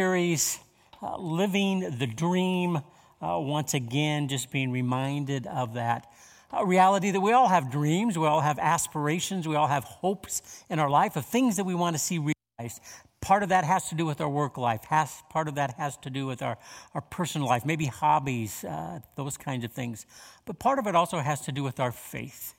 series, uh, Living the Dream. Uh, once again, just being reminded of that uh, reality that we all have dreams, we all have aspirations, we all have hopes in our life of things that we want to see realized. Part of that has to do with our work life. Has, part of that has to do with our, our personal life, maybe hobbies, uh, those kinds of things. But part of it also has to do with our faith.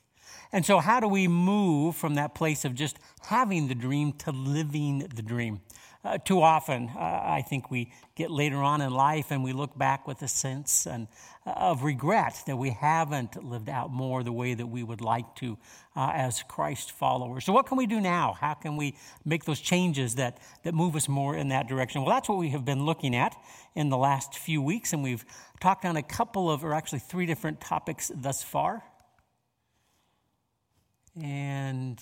And so, how do we move from that place of just having the dream to living the dream? Uh, too often, uh, I think we get later on in life and we look back with a sense and, uh, of regret that we haven't lived out more the way that we would like to uh, as Christ followers. So, what can we do now? How can we make those changes that, that move us more in that direction? Well, that's what we have been looking at in the last few weeks, and we've talked on a couple of, or actually three different topics thus far. And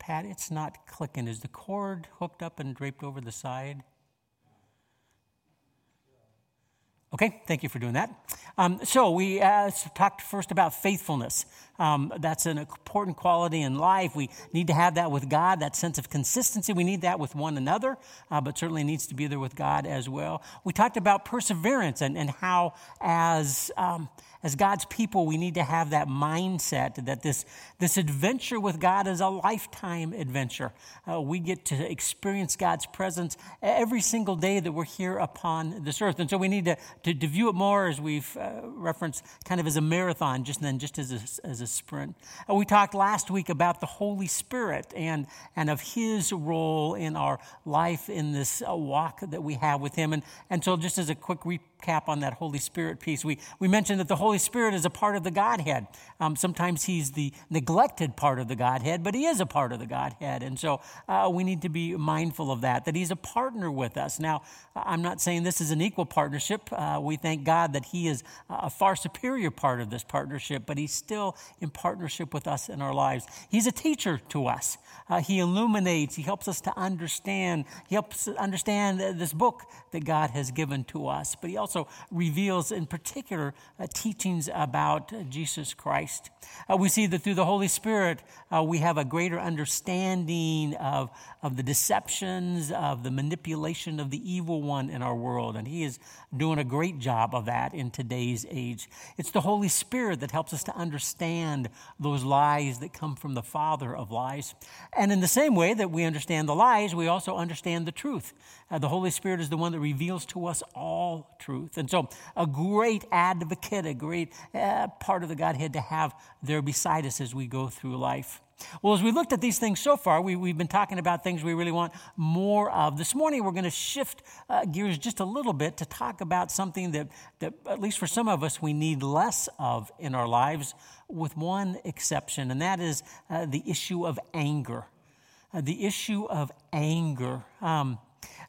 Pat, it's not clicking. Is the cord hooked up and draped over the side? Okay, thank you for doing that. Um, so, we uh, talked first about faithfulness. Um, that's an important quality in life. We need to have that with God, that sense of consistency. We need that with one another, uh, but certainly needs to be there with God as well. We talked about perseverance and, and how, as um, as God's people, we need to have that mindset that this, this adventure with God is a lifetime adventure. Uh, we get to experience God's presence every single day that we're here upon this earth. And so we need to, to, to view it more as we've uh, referenced, kind of as a marathon, just then just as a, as a sprint. Uh, we talked last week about the Holy Spirit and, and of His role in our life in this uh, walk that we have with Him. And, and so, just as a quick recap, cap on that Holy Spirit piece. We, we mentioned that the Holy Spirit is a part of the Godhead. Um, sometimes he's the neglected part of the Godhead, but he is a part of the Godhead. And so uh, we need to be mindful of that, that he's a partner with us. Now, I'm not saying this is an equal partnership. Uh, we thank God that he is a far superior part of this partnership, but he's still in partnership with us in our lives. He's a teacher to us. Uh, he illuminates, he helps us to understand, he helps understand this book that God has given to us. But he also also reveals, in particular, uh, teachings about uh, Jesus Christ. Uh, we see that through the Holy Spirit, uh, we have a greater understanding of, of the deceptions, of the manipulation of the evil one in our world. And he is doing a great job of that in today's age. It's the Holy Spirit that helps us to understand those lies that come from the father of lies. And in the same way that we understand the lies, we also understand the truth. Uh, the Holy Spirit is the one that reveals to us all truth. And so, a great advocate, a great uh, part of the Godhead to have there beside us as we go through life. Well, as we looked at these things so far, we, have been talking about things we really want more of. This morning, we're going to shift uh, gears just a little bit to talk about something that, that, at least for some of us, we need less of in our lives, with one exception, and that is uh, the issue of anger. Uh, the issue of anger. Um,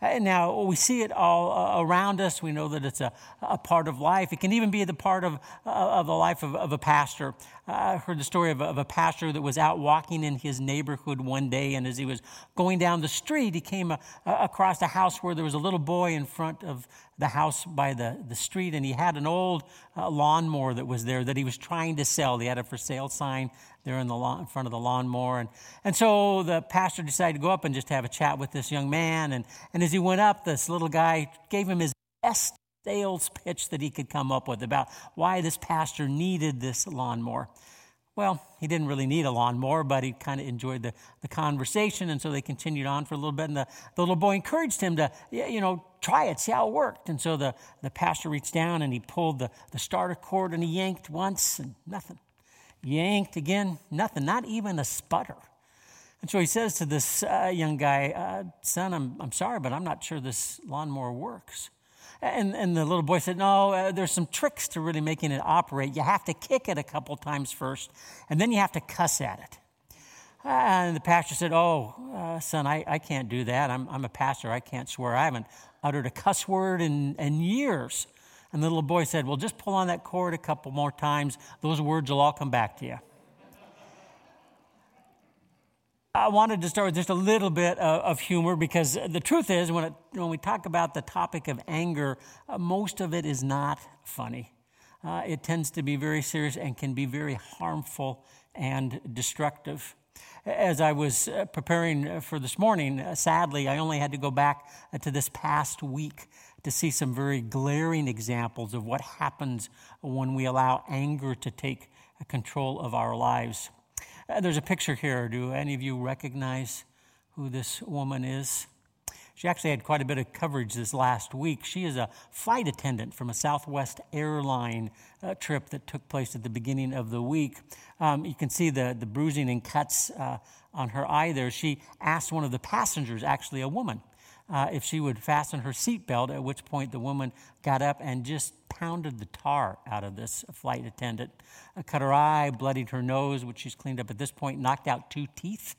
now, we see it all uh, around us. We know that it's a, a part of life. It can even be the part of, uh, of the life of, of a pastor. I heard the story of a, of a, pastor that was out walking in his neighborhood one day, and as he was going down the street, he came a, across a house where there was a little boy in front of the house by the, the street, and he had an old uh, lawnmower that was there that he was trying to sell. He had a for sale sign there in, the lawn, in front of the lawnmower. And, and so the pastor decided to go up and just have a chat with this young man. And, and as he went up, this little guy gave him his best sales pitch that he could come up with about why this pastor needed this lawnmower. Well, he didn't really need a lawnmower, but he kind of enjoyed the, the conversation, and so they continued on for a little bit. And the, the little boy encouraged him to, you know, try it, see how it worked. And so the, the pastor reached down and he pulled the, the starter cord and he yanked once and nothing yanked again, nothing, not even a sputter. And so he says to this uh, young guy, uh, Son, I'm, I'm sorry, but I'm not sure this lawnmower works. And, and the little boy said, No, uh, there's some tricks to really making it operate. You have to kick it a couple times first, and then you have to cuss at it. And the pastor said, Oh, uh, son, I, I can't do that. I'm, I'm a pastor. I can't swear. I haven't uttered a cuss word in, in years. And the little boy said, Well, just pull on that cord a couple more times. Those words will all come back to you. I wanted to start with just a little bit of humor because the truth is, when, it, when we talk about the topic of anger, uh, most of it is not funny. Uh, it tends to be very serious and can be very harmful and destructive. As I was uh, preparing for this morning, uh, sadly, I only had to go back to this past week to see some very glaring examples of what happens when we allow anger to take control of our lives. There's a picture here. Do any of you recognize who this woman is? She actually had quite a bit of coverage this last week. She is a flight attendant from a Southwest airline uh, trip that took place at the beginning of the week. Um, you can see the, the bruising and cuts uh, on her eye there. She asked one of the passengers, actually a woman, uh, if she would fasten her seatbelt, at which point the woman got up and just pounded the tar out of this flight attendant. Uh, cut her eye, bloodied her nose, which she's cleaned up at this point, knocked out two teeth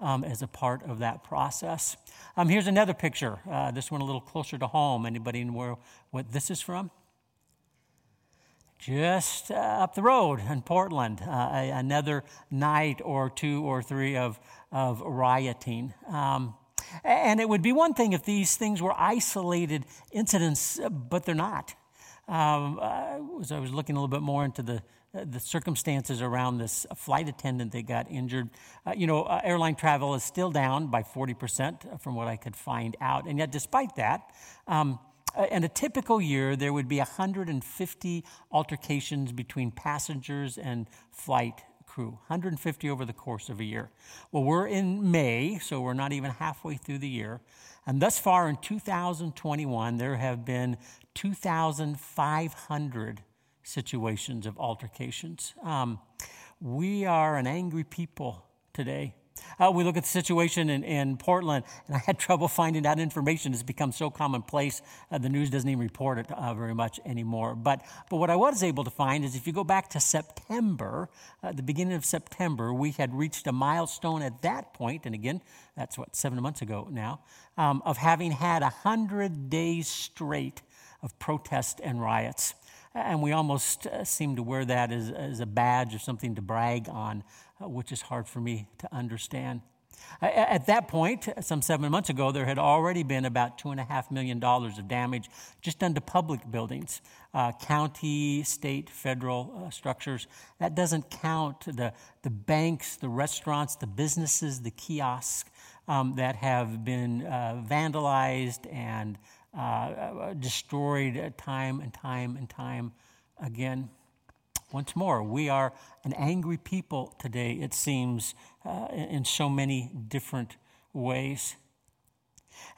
um, as a part of that process. Um, here's another picture. Uh, this one a little closer to home. Anybody know what this is from? Just uh, up the road in Portland, uh, another night or two or three of, of rioting. Um, and it would be one thing if these things were isolated incidents, but they're not. Um, uh, as I was looking a little bit more into the uh, the circumstances around this flight attendant that got injured. Uh, you know, uh, airline travel is still down by 40% from what I could find out. And yet, despite that, um, uh, in a typical year, there would be 150 altercations between passengers and flight crew, 150 over the course of a year. Well, we're in May, so we're not even halfway through the year. And thus far in 2021, there have been 2,500 situations of altercations. Um, we are an angry people today. Uh, we look at the situation in, in, Portland, and I had trouble finding that information. It's become so commonplace, uh, the news doesn't even report it uh, very much anymore. But, but what I was able to find is if you go back to September, uh, the beginning of September, we had reached a milestone at that point, and again, that's what, seven months ago now, um, of having had 100 days straight of protest and riots. And we almost uh, seem to wear that as, as, a badge or something to brag on, which is hard for me to understand. At that point, some seven months ago, there had already been about $2.5 million of damage just done to public buildings, uh, county, state, federal uh, structures. That doesn't count the, the banks, the restaurants, the businesses, the kiosks um, that have been uh, vandalized and uh, uh, destroyed time and time and time again. Once more, we are an angry people today, it seems, uh, in so many different ways.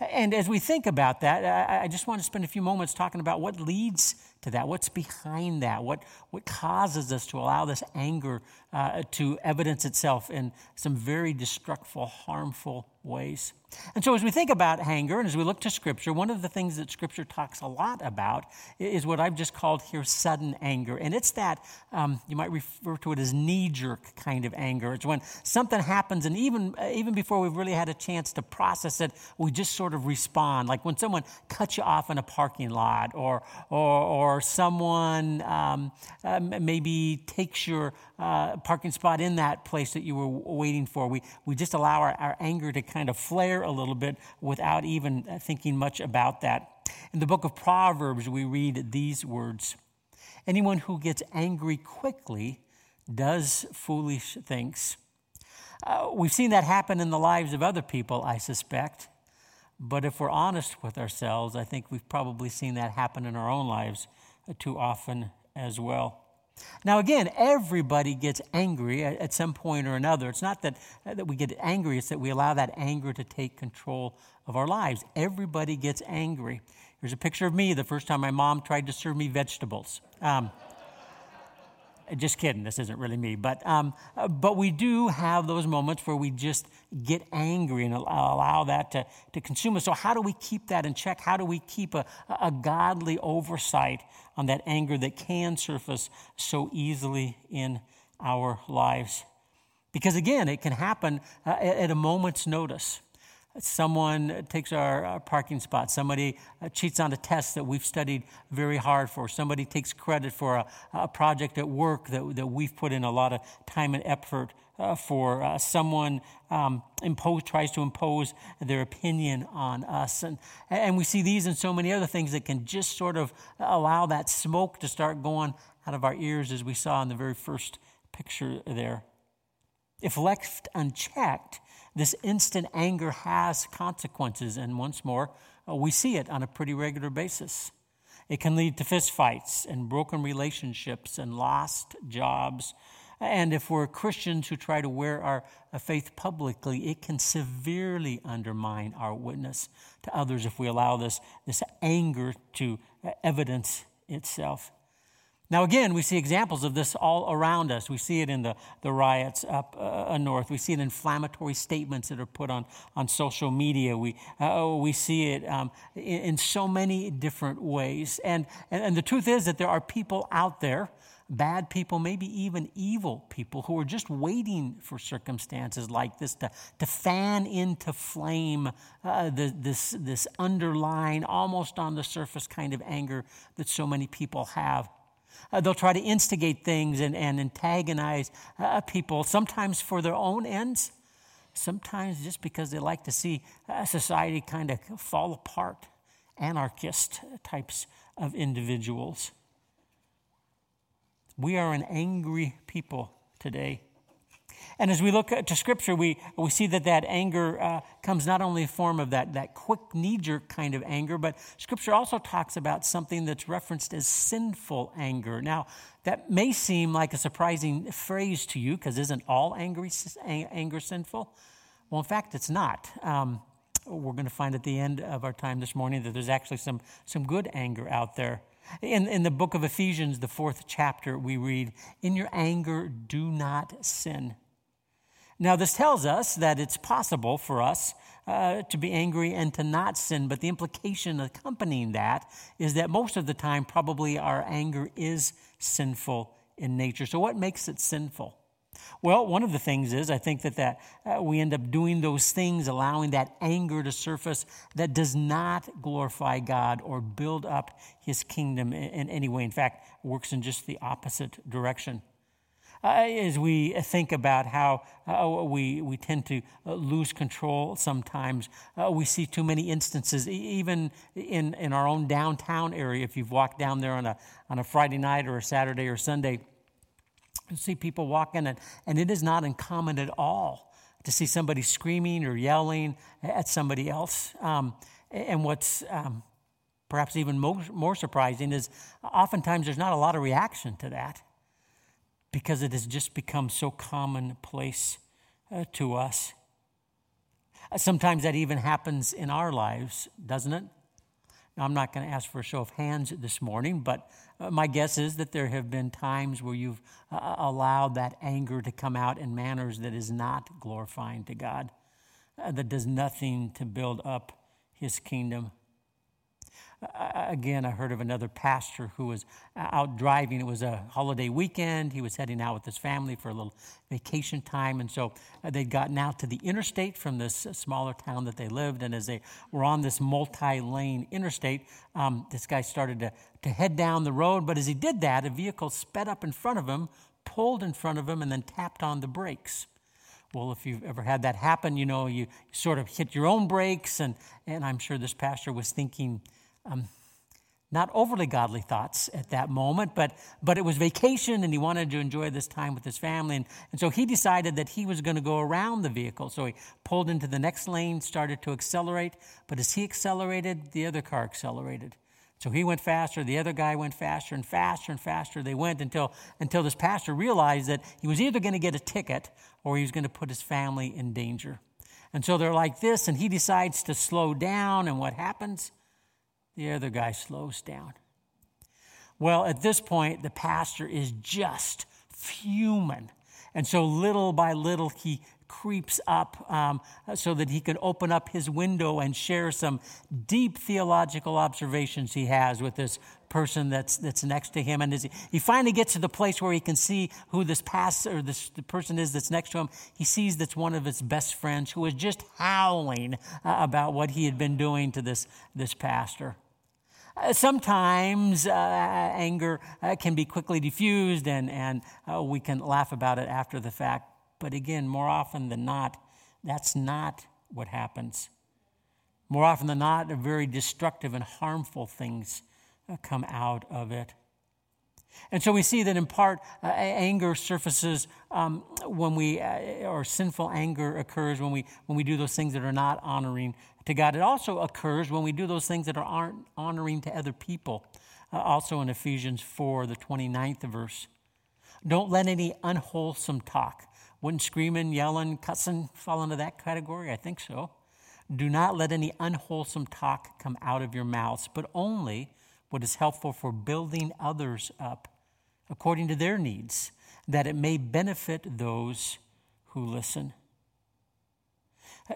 And as we think about that, I just want to spend a few moments talking about what leads to that, what's behind that, what, what causes us to allow this anger uh, to evidence itself in some very destructive, harmful ways. And so, as we think about anger and as we look to Scripture, one of the things that Scripture talks a lot about is what I've just called here sudden anger. And it's that, um, you might refer to it as knee jerk kind of anger. It's when something happens, and even, uh, even before we've really had a chance to process it, we just sort of respond. Like when someone cuts you off in a parking lot, or, or, or someone um, uh, maybe takes your uh, parking spot in that place that you were waiting for. We, we just allow our, our anger to kind of flare a little bit without even thinking much about that. In the book of Proverbs, we read these words Anyone who gets angry quickly does foolish things. Uh, we've seen that happen in the lives of other people, I suspect. But if we're honest with ourselves, I think we've probably seen that happen in our own lives too often as well. Now, again, everybody gets angry at some point or another. It's not that, that we get angry, it's that we allow that anger to take control of our lives. Everybody gets angry. Here's a picture of me the first time my mom tried to serve me vegetables. Um, just kidding, this isn't really me. But, um, but we do have those moments where we just get angry and allow that to, to consume us. So, how do we keep that in check? How do we keep a, a godly oversight on that anger that can surface so easily in our lives? Because again, it can happen uh, at a moment's notice someone takes our, our, parking spot, somebody uh, cheats on a test that we've studied very hard for, somebody takes credit for a, a project at work that, that we've put in a lot of time and effort uh, for, uh, someone um, impose, tries to impose their opinion on us. And, and we see these and so many other things that can just sort of allow that smoke to start going out of our ears, as we saw in the very first picture there. If left unchecked, this instant anger has consequences, and once more, uh, we see it on a pretty regular basis. It can lead to fistfights and broken relationships and lost jobs. And if we're Christians who try to wear our faith publicly, it can severely undermine our witness to others if we allow this, this anger to uh, evidence itself. Now, again, we see examples of this all around us. We see it in the, the riots up uh, uh, north. We see it in inflammatory statements that are put on, on social media. We, uh, we see it um, in, in, so many different ways. And, and, and the truth is that there are people out there, bad people, maybe even evil people, who are just waiting for circumstances like this to, to fan into flame uh, the, this, this underlying, almost on the surface kind of anger that so many people have. Uh, they'll try to instigate things and, and antagonize uh, people, sometimes for their own ends, sometimes just because they like to see uh, society kind of fall apart. Anarchist types of individuals. We are an angry people today. And as we look to Scripture, we, we see that that anger uh, comes not only in form of that, that quick knee jerk kind of anger, but Scripture also talks about something that's referenced as sinful anger. Now, that may seem like a surprising phrase to you because isn't all angry, anger sinful? Well, in fact, it's not. Um, we're going to find at the end of our time this morning that there's actually some, some good anger out there. In, in the book of Ephesians, the fourth chapter, we read, In your anger, do not sin. Now, this tells us that it's possible for us uh, to be angry and to not sin, but the implication accompanying that is that most of the time, probably our anger is sinful in nature. So, what makes it sinful? Well, one of the things is I think that, that uh, we end up doing those things, allowing that anger to surface that does not glorify God or build up his kingdom in, in any way. In fact, works in just the opposite direction uh, as we think about how uh, we, we tend to uh, lose control sometimes. Uh, we see too many instances, even in, in our own downtown area. If you've walked down there on a, on a Friday night or a Saturday or Sunday, you see people walking, and, and it is not uncommon at all to see somebody screaming or yelling at somebody else. Um, and what's um, perhaps even more, more surprising is oftentimes there's not a lot of reaction to that because it has just become so commonplace uh, to us. Uh, sometimes that even happens in our lives, doesn't it? Now, I'm not going to ask for a show of hands this morning, but uh, my guess is that there have been times where you've uh, allowed that anger to come out in manners that is not glorifying to God, uh, that does nothing to build up His kingdom again, I heard of another pastor who was out driving. It was a holiday weekend. He was heading out with his family for a little vacation time. And so uh, they'd gotten out to the interstate from this uh, smaller town that they lived. And as they were on this multi lane interstate, um, this guy started to, to head down the road. But as he did that, a vehicle sped up in front of him, pulled in front of him, and then tapped on the brakes. Well, if you've ever had that happen, you know, you sort of hit your own brakes. And, and I'm sure this pastor was thinking, um, not overly godly thoughts at that moment, but, but it was vacation and he wanted to enjoy this time with his family. And, and so he decided that he was going to go around the vehicle. So he pulled into the next lane, started to accelerate. But as he accelerated, the other car accelerated. So he went faster, the other guy went faster and faster and faster. They went until, until this pastor realized that he was either going to get a ticket or he was going to put his family in danger. And so they're like this, and he decides to slow down, and what happens? The other guy slows down. Well, at this point, the pastor is just fuming. And so, little by little, he creeps up um, so that he can open up his window and share some deep theological observations he has with this person that's, that's next to him. And as he, he finally gets to the place where he can see who this pastor or this the person is that's next to him, he sees that's one of his best friends who is just howling uh, about what he had been doing to this, this pastor. Uh, sometimes uh, anger uh, can be quickly diffused and, and uh, we can laugh about it after the fact. But again, more often than not, that's not what happens. More often than not, very destructive and harmful things uh, come out of it. And so we see that in part, uh, anger surfaces um, when we, uh, or sinful anger occurs when we, when we do those things that are not honoring to God. It also occurs when we do those things that are aren't honoring to other people. Uh, also in Ephesians 4, the 29th verse. Don't let any unwholesome talk. Wouldn't screaming, yelling, cussing fall into that category? I think so. Do not let any unwholesome talk come out of your mouths, but only what is helpful for building others up according to their needs, that it may benefit those who listen.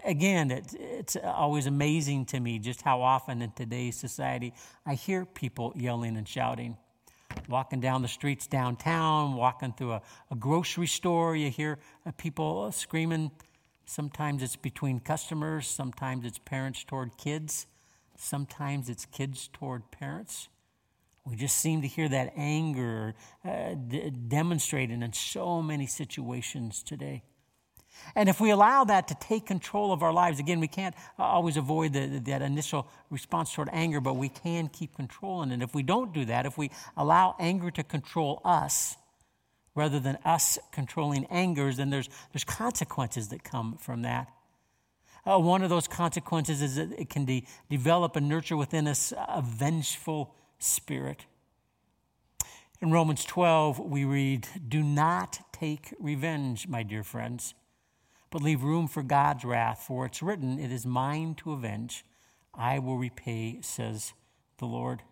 Again, it, it's always amazing to me just how often in today's society I hear people yelling and shouting. Walking down the streets downtown, walking through a, a grocery store, you hear uh, people screaming. Sometimes it's between customers, sometimes it's parents toward kids, sometimes it's kids toward parents. We just seem to hear that anger uh, d- demonstrated in so many situations today. And if we allow that to take control of our lives, again, we can't always avoid the, that initial response toward anger, but we can keep controlling it. And if we don't do that, if we allow anger to control us rather than us controlling angers, then there's, there's consequences that come from that. Uh, one of those consequences is that it can de- develop and nurture within us a vengeful spirit. In Romans 12, we read, Do not take revenge, my dear friends but leave room for God's wrath, for it's written, It is mine to avenge. I will repay, says the Lord.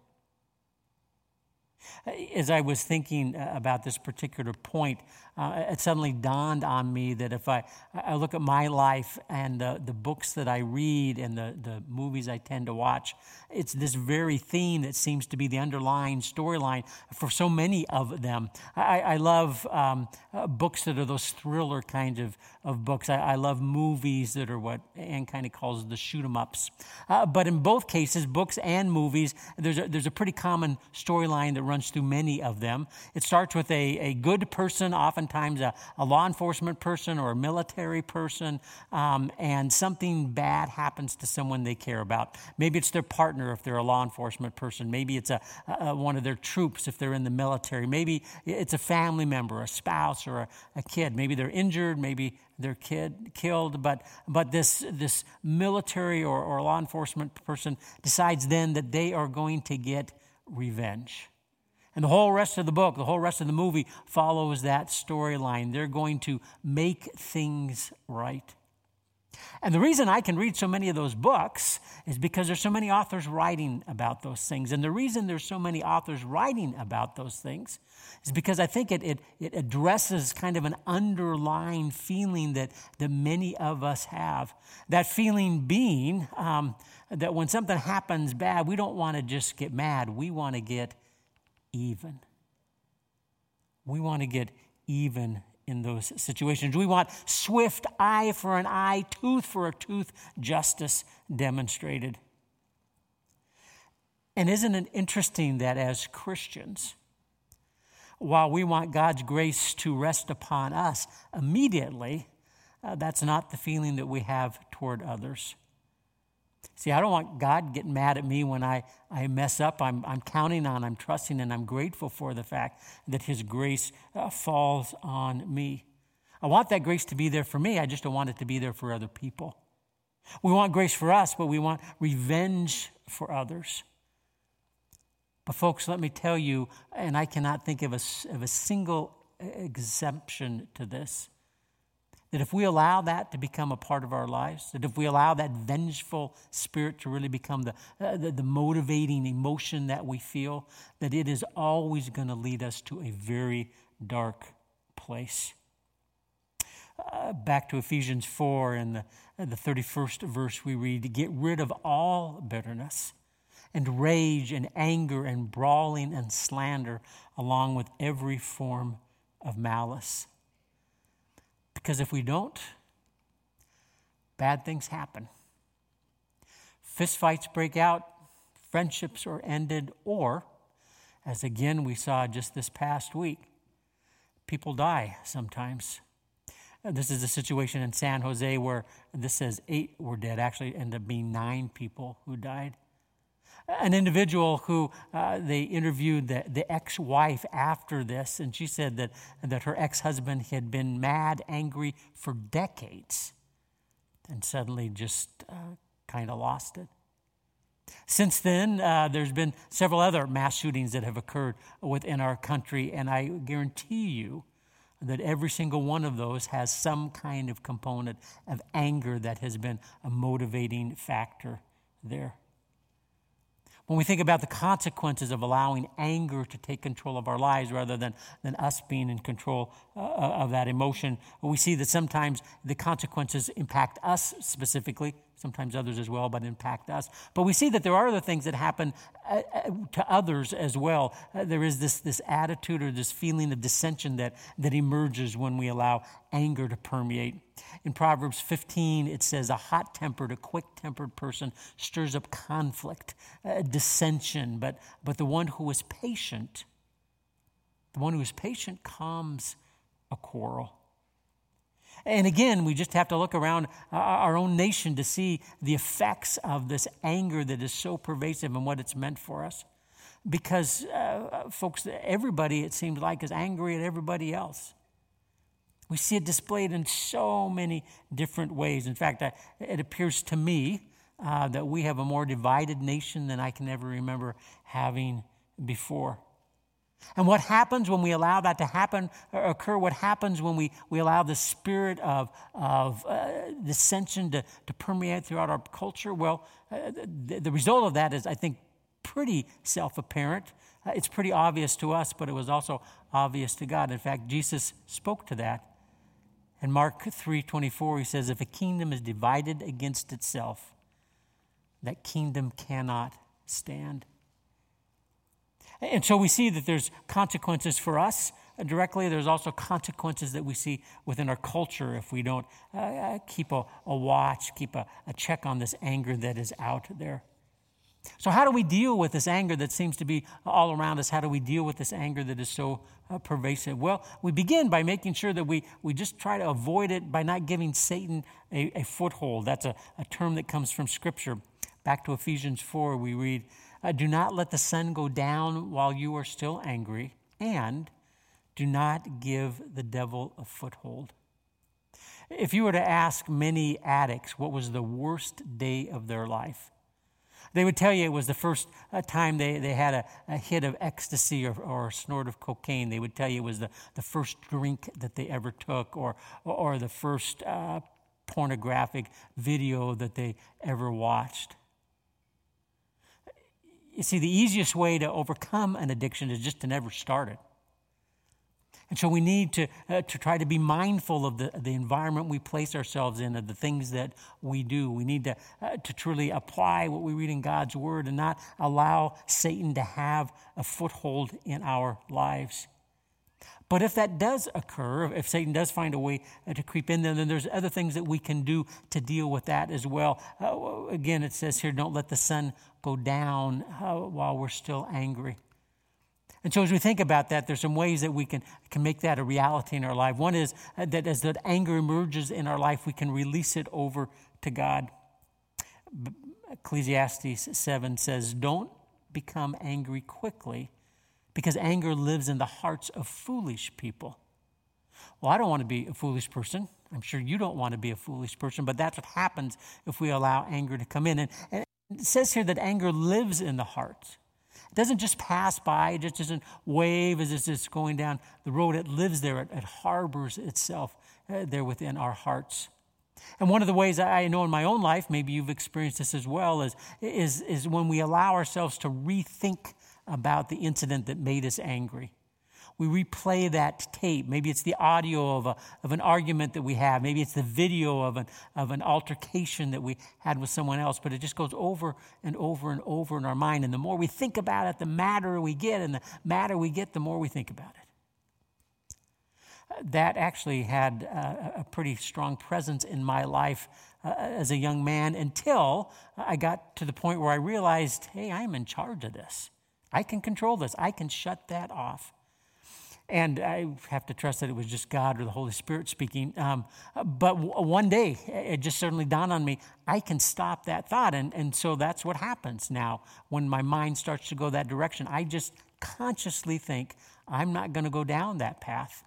As I was thinking uh, about this particular point, uh, it suddenly dawned on me that if I, I look at my life and the, the books that I read and the, the movies I tend to watch, it's this very theme that seems to be the underlying storyline for so many of them. I, I love um, uh, books that are those thriller kinds of, of books. I, I love movies that are what Anne kind of calls the shoot 'em ups. Uh, but in both cases, books and movies, there's a, there's a pretty common storyline that runs through many of them. It starts with a, a good person, oftentimes a, a law enforcement person or a military person, um, and something bad happens to someone they care about. Maybe it's their partner if they're a law enforcement person. Maybe it's a, a one of their troops if they're in the military. Maybe it's a family member, a spouse, or a, a kid. Maybe they're injured. Maybe their kid killed, but, but this, this military or, or law enforcement person decides then that they are going to get revenge. And the whole rest of the book, the whole rest of the movie follows that storyline. They're going to make things right. And the reason I can read so many of those books is because there's so many authors writing about those things. And the reason there's so many authors writing about those things is because I think it, it, it addresses kind of an underlying feeling that, that many of us have. That feeling being um, that when something happens bad, we don't want to just get mad, we want to get even. We want to get even in those situations. We want swift eye for an eye, tooth for a tooth justice demonstrated. And isn't it interesting that as Christians, while we want God's grace to rest upon us immediately, uh, that's not the feeling that we have toward others. See, I don't want God getting mad at me when I, I mess up. I'm, I'm counting on, I'm trusting, and I'm grateful for the fact that His grace uh, falls on me. I want that grace to be there for me. I just don't want it to be there for other people. We want grace for us, but we want revenge for others. But, folks, let me tell you, and I cannot think of a, of a single exemption to this that if we allow that to become a part of our lives, that if we allow that vengeful spirit to really become the, uh, the, the, motivating emotion that we feel, that it is always going to lead us to a very dark place. Uh, back to Ephesians 4 and the, uh, the 31st verse, we read, Get rid of all bitterness and rage and anger and brawling and slander, along with every form of malice because if we don't, bad things happen. Fistfights break out, friendships are ended, or, as again we saw just this past week, people die sometimes. This is a situation in San Jose where this says eight were dead. Actually, ended up being nine people who died. An individual who uh, they interviewed the, the ex-wife after this and she said that, that her ex-husband had been mad angry for decades and suddenly just uh, kind of lost it. Since then uh, there's been several other mass shootings that have occurred within our country and i guarantee you that every single one of those has some kind of component of anger that has been a motivating factor there when we think about the consequences of allowing anger to take control of our lives rather than, than us being in control uh, of that emotion, we see that sometimes the consequences impact us specifically, sometimes others as well, but impact us. But we see that there are other things that happen uh, uh, to others as well. Uh, there is this, this attitude or this feeling of dissension that, that emerges when we allow anger to permeate. In Proverbs 15, it says, A hot tempered, a quick tempered person stirs up conflict, uh, dissension, but, but the one who is patient, the one who is patient calms a quarrel. And again, we just have to look around our own nation to see the effects of this anger that is so pervasive and what it's meant for us. Because, uh, folks, everybody, it seems like, is angry at everybody else. We see it displayed in so many different ways. In fact, I, it appears to me uh, that we have a more divided nation than I can ever remember having before. And what happens when we allow that to happen, occur? What happens when we, we allow the spirit of, of uh, dissension to, to permeate throughout our culture? Well, uh, the, the, result of that is, I think, pretty self apparent. Uh, it's pretty obvious to us, but it was also obvious to God. In fact, Jesus spoke to that. In Mark 3:24 he says if a kingdom is divided against itself that kingdom cannot stand. And so we see that there's consequences for us directly. There's also consequences that we see within our culture if we don't uh, uh, keep a, a, watch, keep a, a check on this anger that is out there. So, how do we deal with this anger that seems to be all around us? How do we deal with this anger that is so uh, pervasive? Well, we begin by making sure that we, we just try to avoid it by not giving Satan a, a foothold. That's a, a term that comes from Scripture. Back to Ephesians 4, we read, uh, Do not let the sun go down while you are still angry, and do not give the devil a foothold. If you were to ask many addicts what was the worst day of their life, they would tell you it was the first uh, time they, they had a, a hit of ecstasy or, or, a snort of cocaine. They would tell you it was the, the first drink that they ever took or, or, the first uh, pornographic video that they ever watched. You see, the easiest way to overcome an addiction is just to never start it. And so we need to, uh, to try to be mindful of the, the environment we place ourselves in, of the things that we do. We need to, uh, to truly apply what we read in God's Word and not allow Satan to have a foothold in our lives. But if that does occur, if Satan does find a way uh, to creep in there, then there's other things that we can do to deal with that as well. Uh, again, it says here, don't let the sun go down uh, while we're still angry. And so, as we think about that, there's some ways that we can, can make that a reality in our life. One is uh, that as that anger emerges in our life, we can release it over to God. Ecclesiastes 7 says, Don't become angry quickly, because anger lives in the hearts of foolish people. Well, I don't want to be a foolish person. I'm sure you don't want to be a foolish person, but that's what happens if we allow anger to come in. And, and it says here that anger lives in the heart. It doesn't just pass by, it just doesn't wave as it's going down the road. It lives there, it, it harbors itself uh, there within our hearts. And one of the ways I know in my own life, maybe you've experienced this as well, is, is, is when we allow ourselves to rethink about the incident that made us angry we replay that tape. Maybe it's the audio of, a, of an argument that we have. Maybe it's the video of an, of an altercation that we had with someone else. But it just goes over and over and over in our mind. And the more we think about it, the madder we get. And the madder we get, the more we think about it. That actually had a, pretty strong presence in my life uh, as a young man until I got to the point where I realized hey, I'm in charge of this. I can control this, I can shut that off. and I have to trust that it was just God or the Holy Spirit speaking. Um, but w- one day, it just suddenly dawned on me I can stop that thought. And, and so that's what happens now when my mind starts to go that direction. I just consciously think, I'm not going to go down that path.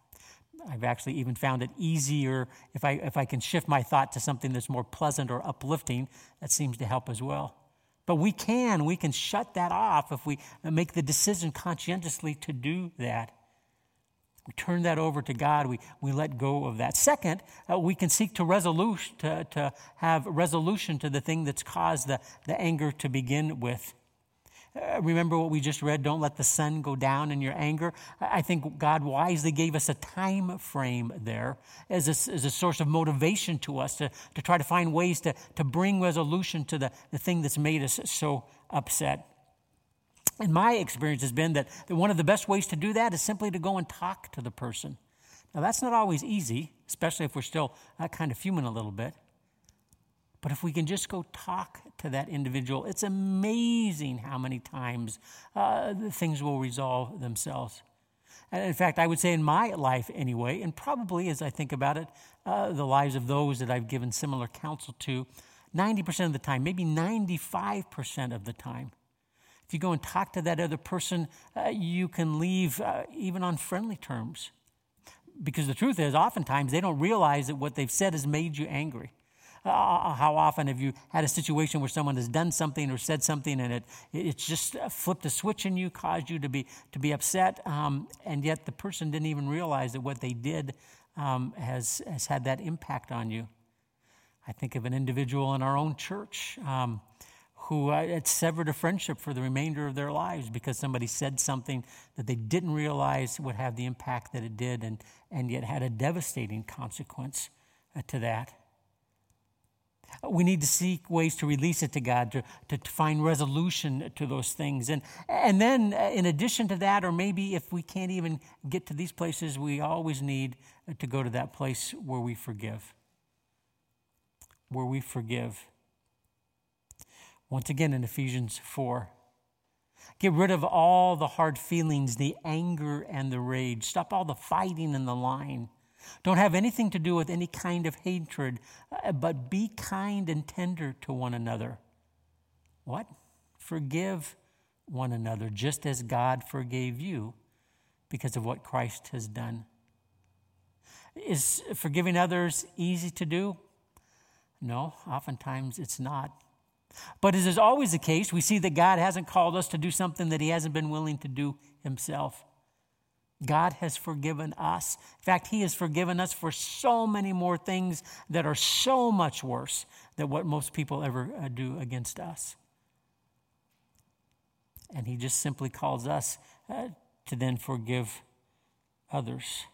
I've actually even found it easier if I, if I can shift my thought to something that's more pleasant or uplifting. That seems to help as well. But we can, we can shut that off if we make the decision conscientiously to do that. We turn that over to God. We, we let go of that. Second, uh, we can seek to, resolution, to, to have resolution to the thing that's caused the, the anger to begin with. Uh, remember what we just read don't let the sun go down in your anger i think god wisely gave us a time frame there as a, as a source of motivation to us to, to try to find ways to, to bring resolution to the, the thing that's made us so upset and my experience has been that, that one of the best ways to do that is simply to go and talk to the person. Now, that's not always easy, especially if we're still uh, kind of fuming a little bit. But if we can just go talk to that individual, it's amazing how many times uh, things will resolve themselves. And in fact, I would say in my life anyway, and probably as I think about it, uh, the lives of those that I've given similar counsel to, 90% of the time, maybe 95% of the time, if you go and talk to that other person, uh, you can leave uh, even on friendly terms. Because the truth is, oftentimes they don't realize that what they've said has made you angry. Uh how often have you had a situation where someone has done something or said something and it, it's just flipped a switch in you, caused you to be, to be upset, um, and yet the person didn't even realize that what they did um, has, has had that impact on you? I think of an individual in our own church. Um, who uh, had severed a friendship for the remainder of their lives because somebody said something that they didn't realize would have the impact that it did and, and yet had a devastating consequence uh, to that. We need to seek ways to release it to God, to, to, to, find resolution to those things. And, and then, uh, in addition to that, or maybe if we can't even get to these places, we always need to go to that place where we forgive. Where we forgive. Once again in Ephesians 4. Get rid of all the hard feelings, the anger and the rage. Stop all the fighting and the lying. Don't have anything to do with any kind of hatred, uh, but be kind and tender to one another. What? Forgive one another, just as God forgave you because of what Christ has done. Is forgiving others easy to do? No, oftentimes it's not. But as is always the case, we see that God hasn't called us to do something that He hasn't been willing to do Himself. God has forgiven us. In fact, He has forgiven us for so many more things that are so much worse than what most people ever uh, do against us. And He just simply calls us uh, to then forgive others.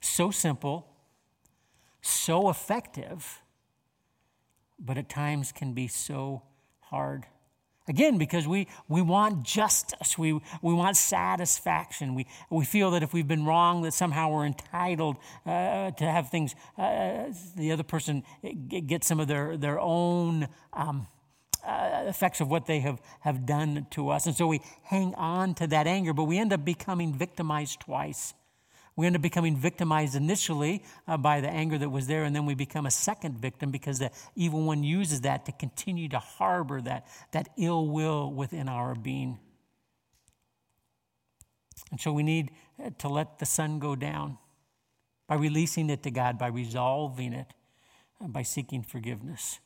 So simple, so effective but at times can be so hard. Again, because we, we want justice, we, we want satisfaction. We, we feel that if we've been wrong, that somehow we're entitled uh, to have things, uh, the other person get some of their, their own um, uh, effects of what they have, have done to us. And so we hang on to that anger, but we end up becoming victimized twice. We end up becoming victimized initially uh, by the anger that was there, and then we become a second victim because the evil one uses that to continue to harbor that, that ill will within our being. And so we need uh, to let the sun go down by releasing it to God, by resolving it, uh, by seeking forgiveness.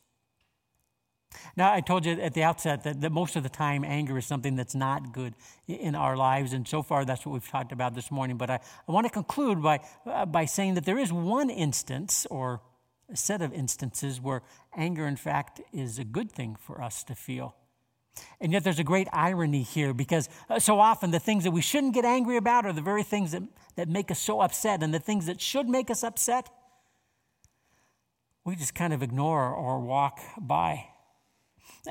Now, I told you at the outset that, that most of the time anger is something that's not good in our lives, and so far that's what we've talked about this morning. But I, I want to conclude by, uh, by saying that there is one instance or a set of instances where anger, in fact, is a good thing for us to feel. And yet there's a great irony here because uh, so often the things that we shouldn't get angry about are the very things that, that make us so upset, and the things that should make us upset, we just kind of ignore or walk by.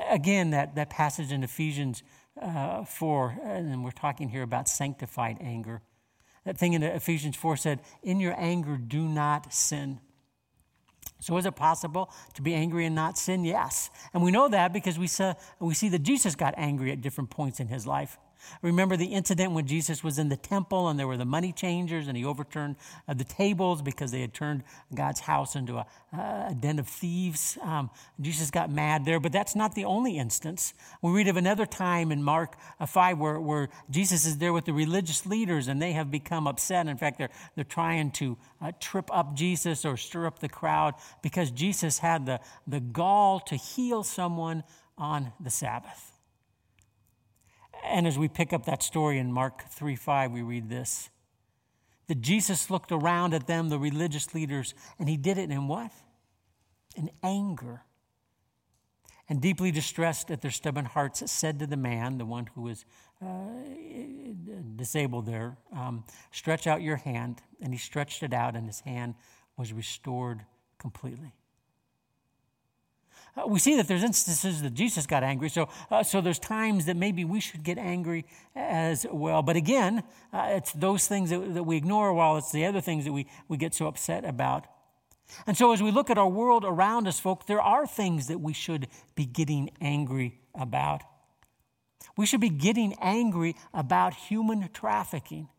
Again, that, that passage in Ephesians uh, 4, and we're talking here about sanctified anger. That thing in Ephesians 4 said, In your anger, do not sin. So, is it possible to be angry and not sin? Yes. And we know that because we, saw, we see that Jesus got angry at different points in his life. Remember the incident when Jesus was in the temple and there were the money changers and he overturned uh, the tables because they had turned God's house into a, a den of thieves. Um, Jesus got mad there, but that's not the only instance. We read of another time in Mark uh, 5 where, where Jesus is there with the religious leaders and they have become upset. In fact, they're, they're trying to uh, trip up Jesus or stir up the crowd because Jesus had the, the gall to heal someone on the Sabbath. And as we pick up that story in Mark 3 5, we read this that Jesus looked around at them, the religious leaders, and he did it in what? In anger. And deeply distressed at their stubborn hearts, said to the man, the one who was uh, disabled there, um, Stretch out your hand. And he stretched it out, and his hand was restored completely. Uh, we see that there's instances that Jesus got angry, so, uh, so there's times that maybe we should get angry as well. But again, uh, it's those things that, that we ignore while it's the other things that we, we get so upset about. And so as we look at our world around us, folks, there are things that we should be getting angry about. We should be getting angry about human trafficking.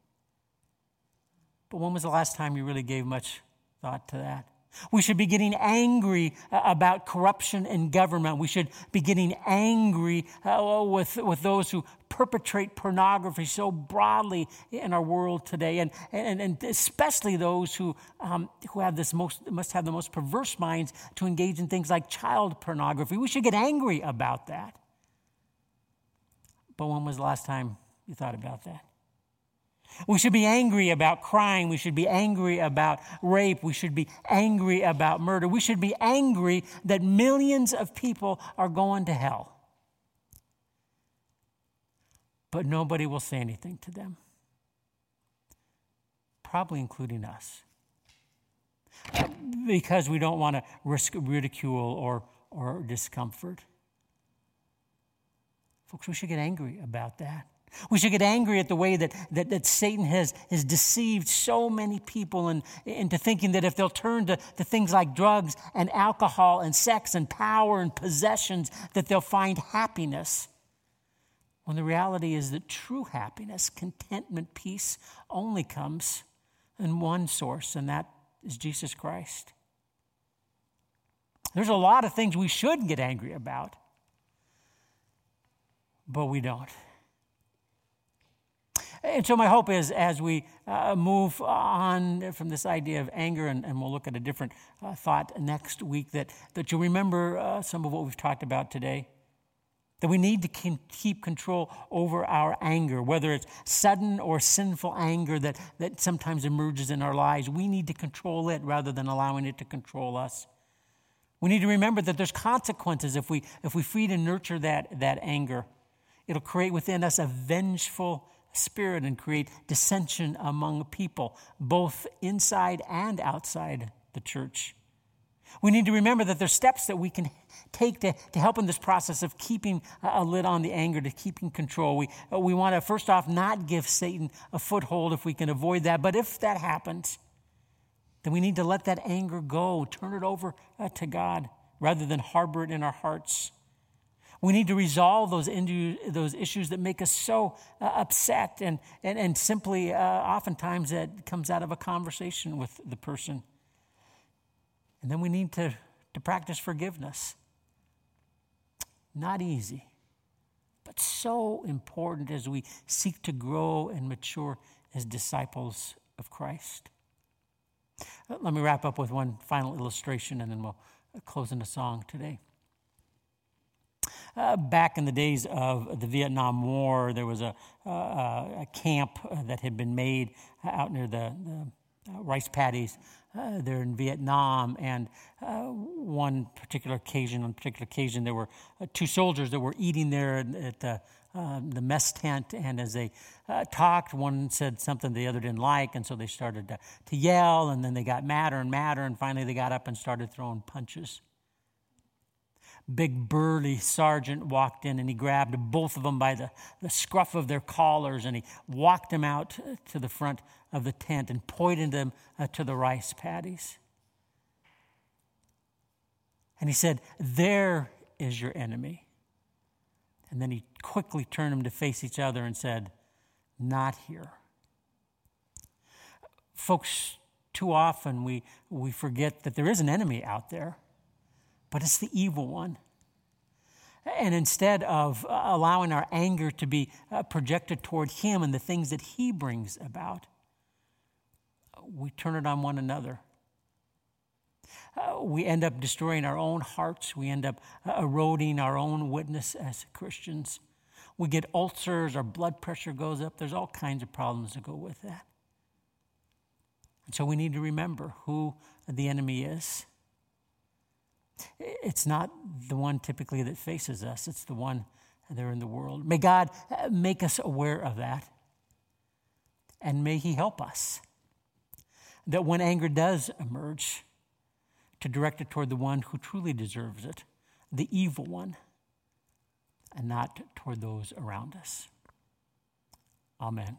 But when was the last time you really gave much thought to that? We should be getting angry uh, about corruption in government. We should be getting angry uh, with, with those who perpetrate pornography so broadly in our world today, and, and, and especially those who, um, who have this most, must have the most perverse minds to engage in things like child pornography. We should get angry about that. But when was the last time you thought about that? We should be angry about crime. We should be angry about rape. We should be angry about murder. We should be angry that millions of people are going to hell. But nobody will say anything to them, probably including us, because we don't want to risk ridicule or, or discomfort. Folks, we should get angry about that. We should get angry at the way that, that, that Satan has, has deceived so many people in, into thinking that if they'll turn to, to things like drugs and alcohol and sex and power and possessions, that they'll find happiness. When the reality is that true happiness, contentment, peace only comes in one source, and that is Jesus Christ. There's a lot of things we should get angry about, but we don't. And so, my hope is as we uh, move on from this idea of anger, and, and we'll look at a different uh, thought next week, that, that you'll remember uh, some of what we've talked about today. That we need to keep control over our anger, whether it's sudden or sinful anger that, that sometimes emerges in our lives. We need to control it rather than allowing it to control us. We need to remember that there's consequences if we, if we feed and nurture that, that anger. It'll create within us a vengeful spirit and create dissension among people, both inside and outside the church. We need to remember that there's steps that we can take to, to help in this process of keeping a lid on the anger, to keeping control. We, we want to, first off, not give Satan a foothold if we can avoid that. But if that happens, then we need to let that anger go, turn it over uh, to God rather than harbor it in our hearts. We need to resolve those, those issues that make us so uh, upset, and, and, and simply, uh, oftentimes, that comes out of a conversation with the person. And then we need to, to practice forgiveness. Not easy, but so important as we seek to grow and mature as disciples of Christ. Let me wrap up with one final illustration, and then we'll close in a song today. Uh, back in the days of the Vietnam War, there was a, uh, a camp that had been made out near the, the uh, rice paddies uh, there in Vietnam. And uh, one particular occasion, on particular occasion, there were uh, two soldiers that were eating there at the, the mess tent. And as they talked, one said something the other didn't like, and so they started to, to yell. And then they got madder and madder, and finally they got up and started throwing punches big burly sergeant walked in and he grabbed both of them by the, the scruff of their collars and he walked them out to the front of the tent and pointed them uh, to the rice paddies. And he said, There is your enemy. And then he quickly turned them to face each other and said, Not here. Folks, too often we, we forget that there is an enemy out there, but it's the evil one. And instead of allowing our anger to be uh, projected toward him and the things that he brings about, we turn it on one another. Uh, we end up destroying our own hearts. We end up uh, eroding our own witness as Christians. We get ulcers, our blood pressure goes up. There's all kinds of problems that go with that. And so we need to remember who the enemy is. It's not the one typically that faces us, it's the one there in the world. May God uh, make us aware of that. And may He help us that when anger does emerge, to direct it toward the one who truly deserves it, the evil one, and not toward those around us. Amen.